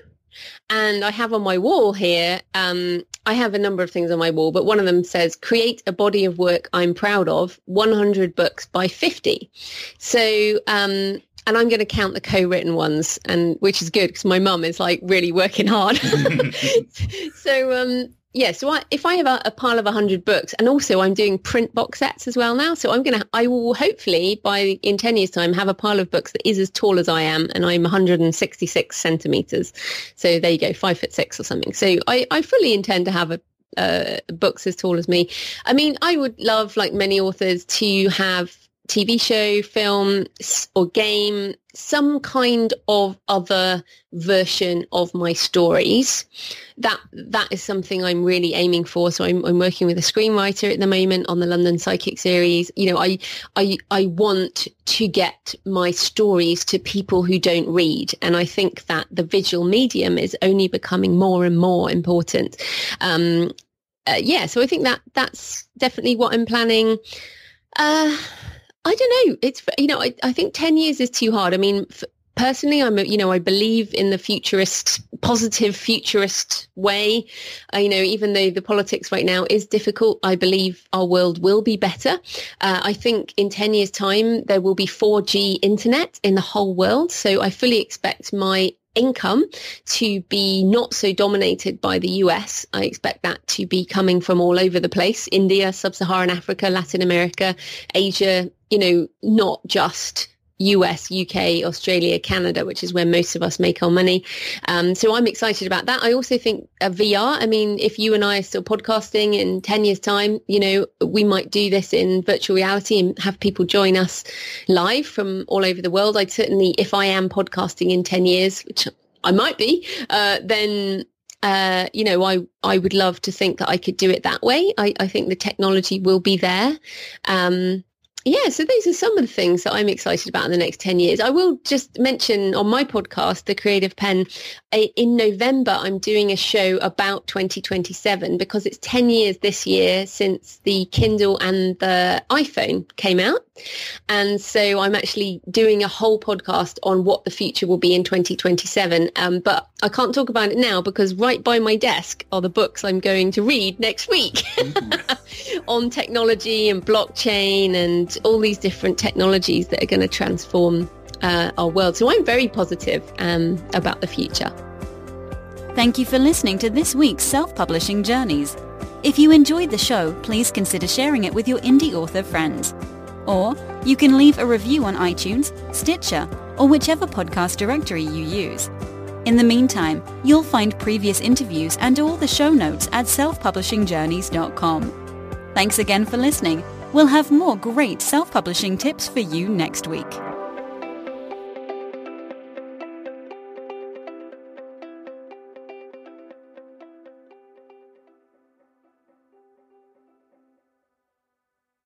And I have on my wall here, um, I have a number of things on my wall, but one of them says, create a body of work I'm proud of, 100 books by 50. So, um, and I'm going to count the co-written ones, and which is good because my mum is like really working hard. so, um, yeah, so I, if I have a, a pile of 100 books, and also I'm doing print box sets as well now, so I'm going to, I will hopefully by in 10 years time have a pile of books that is as tall as I am, and I'm 166 centimeters. So there you go, five foot six or something. So I, I fully intend to have a uh, books as tall as me. I mean, I would love, like many authors, to have TV show, film, or game, some kind of other version of my stories. That that is something I'm really aiming for. So I'm, I'm working with a screenwriter at the moment on the London Psychic series. You know, I I I want to get my stories to people who don't read, and I think that the visual medium is only becoming more and more important. Um, uh, yeah, so I think that that's definitely what I'm planning. Uh, I don't know. It's you know I, I think ten years is too hard. I mean, f- personally, I'm a, you know I believe in the futurist, positive futurist way. You know, even though the politics right now is difficult, I believe our world will be better. Uh, I think in ten years' time there will be 4G internet in the whole world. So I fully expect my income to be not so dominated by the US. I expect that to be coming from all over the place, India, sub-Saharan Africa, Latin America, Asia, you know, not just US, UK, Australia, Canada, which is where most of us make our money. Um, so I'm excited about that. I also think uh, VR, I mean, if you and I are still podcasting in 10 years time, you know, we might do this in virtual reality and have people join us live from all over the world. I'd certainly, if I am podcasting in 10 years, which I might be, uh, then uh, you know, I, I would love to think that I could do it that way. I, I think the technology will be there. Um, yeah, so those are some of the things that I'm excited about in the next 10 years. I will just mention on my podcast, The Creative Penn, in November, I'm doing a show about 2027 because it's 10 years this year since the Kindle and the iPhone came out. And so I'm actually doing a whole podcast on what the future will be in 2027. Um, but I can't talk about it now because right by my desk are the books I'm going to read next week on technology and blockchain and all these different technologies that are going to transform uh, our world. So I'm very positive um, about the future. Thank you for listening to this week's Self-Publishing Journeys. If you enjoyed the show, please consider sharing it with your indie author friends. Or you can leave a review on iTunes, Stitcher, or whichever podcast directory you use. In the meantime, you'll find previous interviews and all the show notes at selfpublishingjourneys.com. Thanks again for listening. We'll have more great self-publishing tips for you next week.